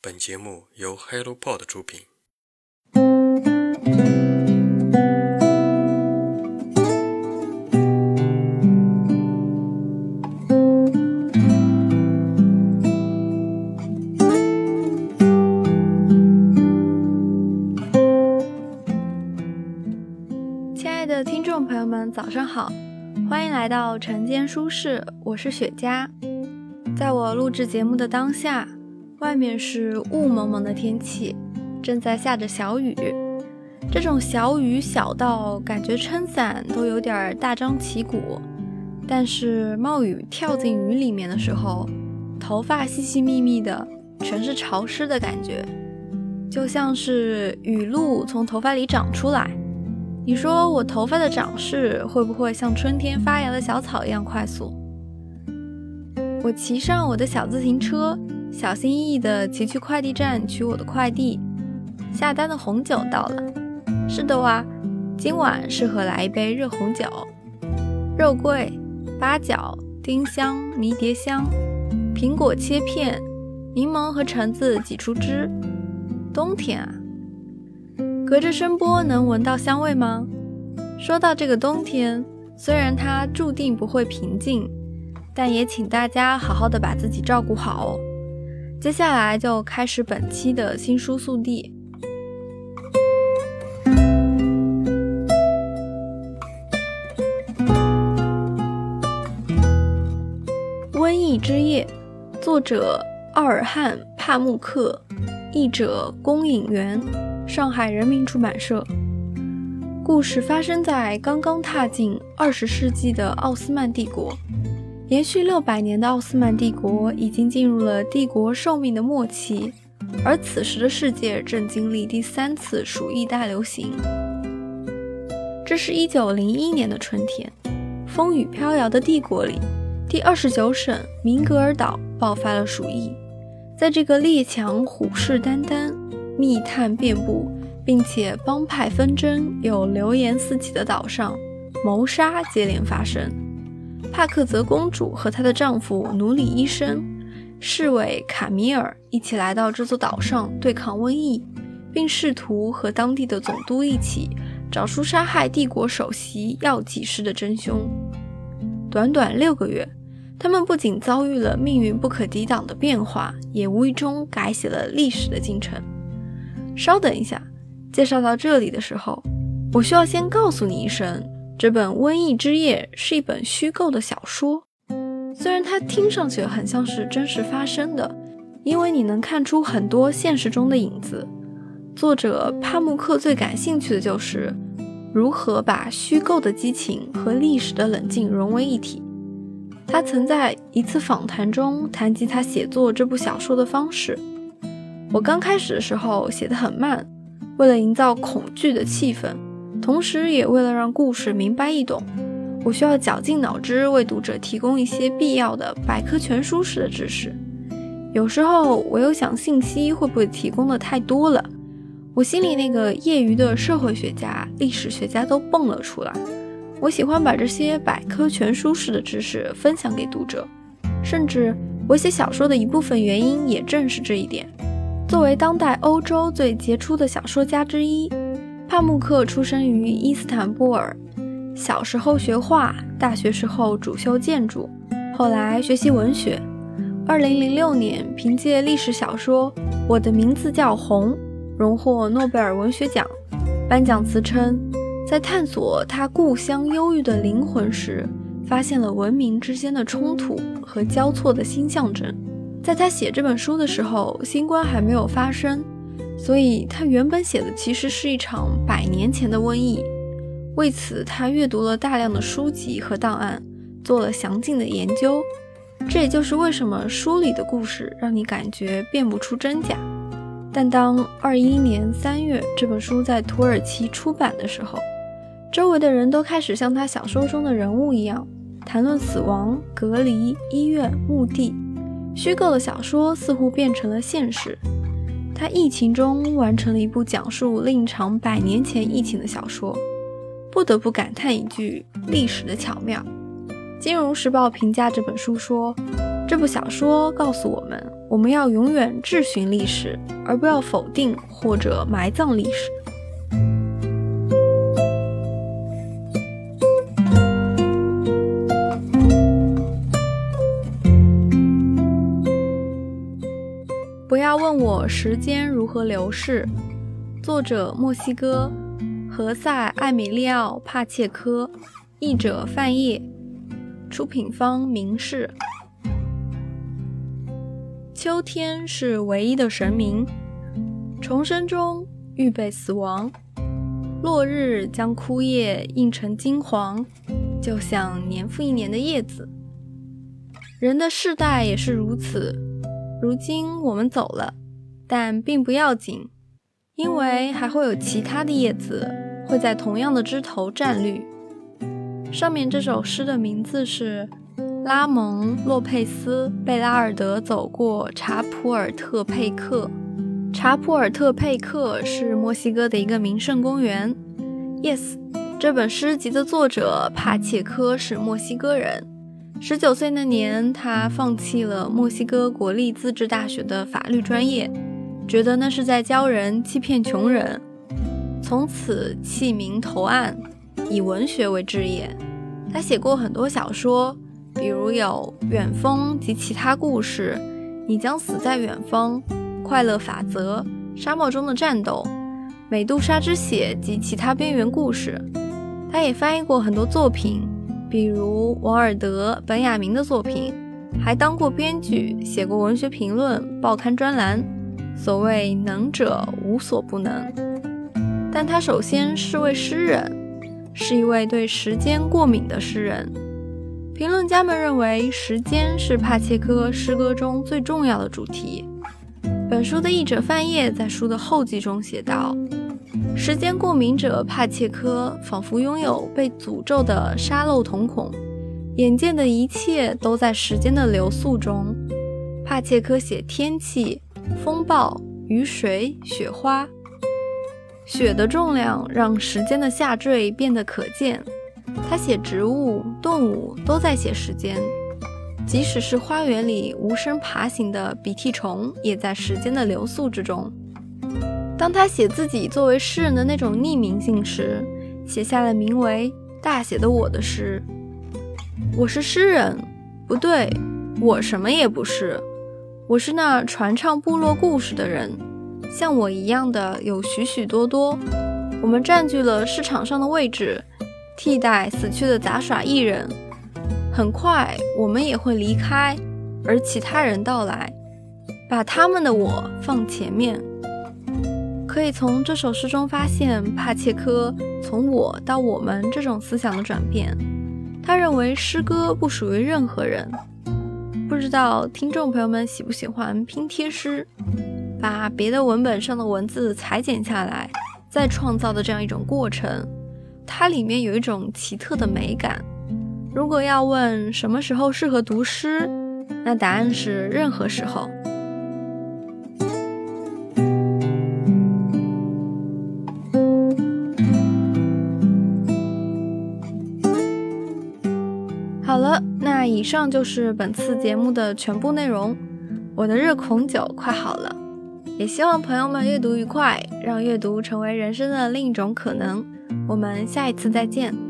本节目由 HelloPod 出品。亲爱的听众朋友们，早上好，欢迎来到晨间舒适，我是雪佳。在我录制节目的当下，外面是雾蒙蒙的天气，正在下着小雨。这种小雨小到感觉撑伞都有点大张旗鼓，但是冒雨跳进雨里面的时候，头发细细密密的，全是潮湿的感觉，就像是雨露从头发里长出来。你说我头发的长势会不会像春天发芽的小草一样快速？我骑上我的小自行车，小心翼翼地骑去快递站取我的快递。下单的红酒到了，是的哇，今晚适合来一杯热红酒。肉桂、八角、丁香、迷迭香、苹果切片、柠檬和橙子挤出汁。冬天啊，隔着声波能闻到香味吗？说到这个冬天，虽然它注定不会平静。但也请大家好好的把自己照顾好哦。接下来就开始本期的新书速递。《瘟疫之夜》，作者奥尔汉·帕慕克，译者龚颖元，上海人民出版社。故事发生在刚刚踏进二十世纪的奥斯曼帝国。延续六百年的奥斯曼帝国已经进入了帝国寿命的末期，而此时的世界正经历第三次鼠疫大流行。这是一九零一年的春天，风雨飘摇的帝国里，第二十九省明格尔岛爆发了鼠疫。在这个列强虎视眈眈、密探遍布，并且帮派纷争有流言四起的岛上，谋杀接连发生。帕克泽公主和她的丈夫奴隶医生、侍卫卡米尔一起来到这座岛上对抗瘟疫，并试图和当地的总督一起找出杀害帝国首席药剂师的真凶。短短六个月，他们不仅遭遇了命运不可抵挡的变化，也无意中改写了历史的进程。稍等一下，介绍到这里的时候，我需要先告诉你一声。这本《瘟疫之夜》是一本虚构的小说，虽然它听上去很像是真实发生的，因为你能看出很多现实中的影子。作者帕慕克最感兴趣的就是如何把虚构的激情和历史的冷静融为一体。他曾在一次访谈中谈及他写作这部小说的方式：“我刚开始的时候写得很慢，为了营造恐惧的气氛。”同时，也为了让故事明白易懂，我需要绞尽脑汁为读者提供一些必要的百科全书式的知识。有时候，我又想信息会不会提供的太多了，我心里那个业余的社会学家、历史学家都蹦了出来。我喜欢把这些百科全书式的知识分享给读者，甚至我写小说的一部分原因也正是这一点。作为当代欧洲最杰出的小说家之一。帕慕克出生于伊斯坦布尔，小时候学画，大学时候主修建筑，后来学习文学。二零零六年，凭借历史小说《我的名字叫红》，荣获诺贝尔文学奖。颁奖词称，在探索他故乡忧郁的灵魂时，发现了文明之间的冲突和交错的新象征。在他写这本书的时候，新冠还没有发生。所以，他原本写的其实是一场百年前的瘟疫。为此，他阅读了大量的书籍和档案，做了详尽的研究。这也就是为什么书里的故事让你感觉辨不出真假。但当二一年三月这本书在土耳其出版的时候，周围的人都开始像他小说中的人物一样，谈论死亡、隔离、医院、墓地。虚构的小说似乎变成了现实。他疫情中完成了一部讲述另一场百年前疫情的小说，不得不感叹一句历史的巧妙。金融时报评价这本书说：“这部小说告诉我们，我们要永远质询历史，而不要否定或者埋葬历史。不要问我时间如何流逝。作者：墨西哥，何塞·艾米利奥·帕切科，译者：范晔，出品方：明世。秋天是唯一的神明，重生中预备死亡，落日将枯叶映成金黄，就像年复一年的叶子。人的世代也是如此。如今我们走了，但并不要紧，因为还会有其他的叶子会在同样的枝头绽绿。上面这首诗的名字是拉蒙·洛佩斯·贝拉尔德走过查普尔特佩克。查普尔特佩克是墨西哥的一个名胜公园。Yes，这本诗集的作者帕切科是墨西哥人。十九岁那年，他放弃了墨西哥国立自治大学的法律专业，觉得那是在教人欺骗穷人，从此弃名投案，以文学为职业。他写过很多小说，比如有《远峰及其他故事》《你将死在远方》《快乐法则》《沙漠中的战斗》《美杜莎之血及其他边缘故事》。他也翻译过很多作品。比如王尔德、本雅明的作品，还当过编剧，写过文学评论、报刊专栏。所谓能者无所不能，但他首先是位诗人，是一位对时间过敏的诗人。评论家们认为，时间是帕切科诗歌中最重要的主题。本书的译者范晔在书的后记中写道。时间过敏者帕切科仿佛拥有被诅咒的沙漏瞳孔，眼见的一切都在时间的流速中。帕切科写天气、风暴、雨水、雪花。雪的重量让时间的下坠变得可见。他写植物、动物都在写时间，即使是花园里无声爬行的鼻涕虫，也在时间的流速之中。当他写自己作为诗人的那种匿名性时，写下了名为《大写的我》的诗。我是诗人，不对，我什么也不是。我是那传唱部落故事的人，像我一样的有许许多多。我们占据了市场上的位置，替代死去的杂耍艺人。很快，我们也会离开，而其他人到来，把他们的我放前面。可以从这首诗中发现帕切科从我到我们这种思想的转变。他认为诗歌不属于任何人。不知道听众朋友们喜不喜欢拼贴诗，把别的文本上的文字裁剪下来，再创造的这样一种过程，它里面有一种奇特的美感。如果要问什么时候适合读诗，那答案是任何时候。好了，那以上就是本次节目的全部内容。我的热孔酒快好了，也希望朋友们阅读愉快，让阅读成为人生的另一种可能。我们下一次再见。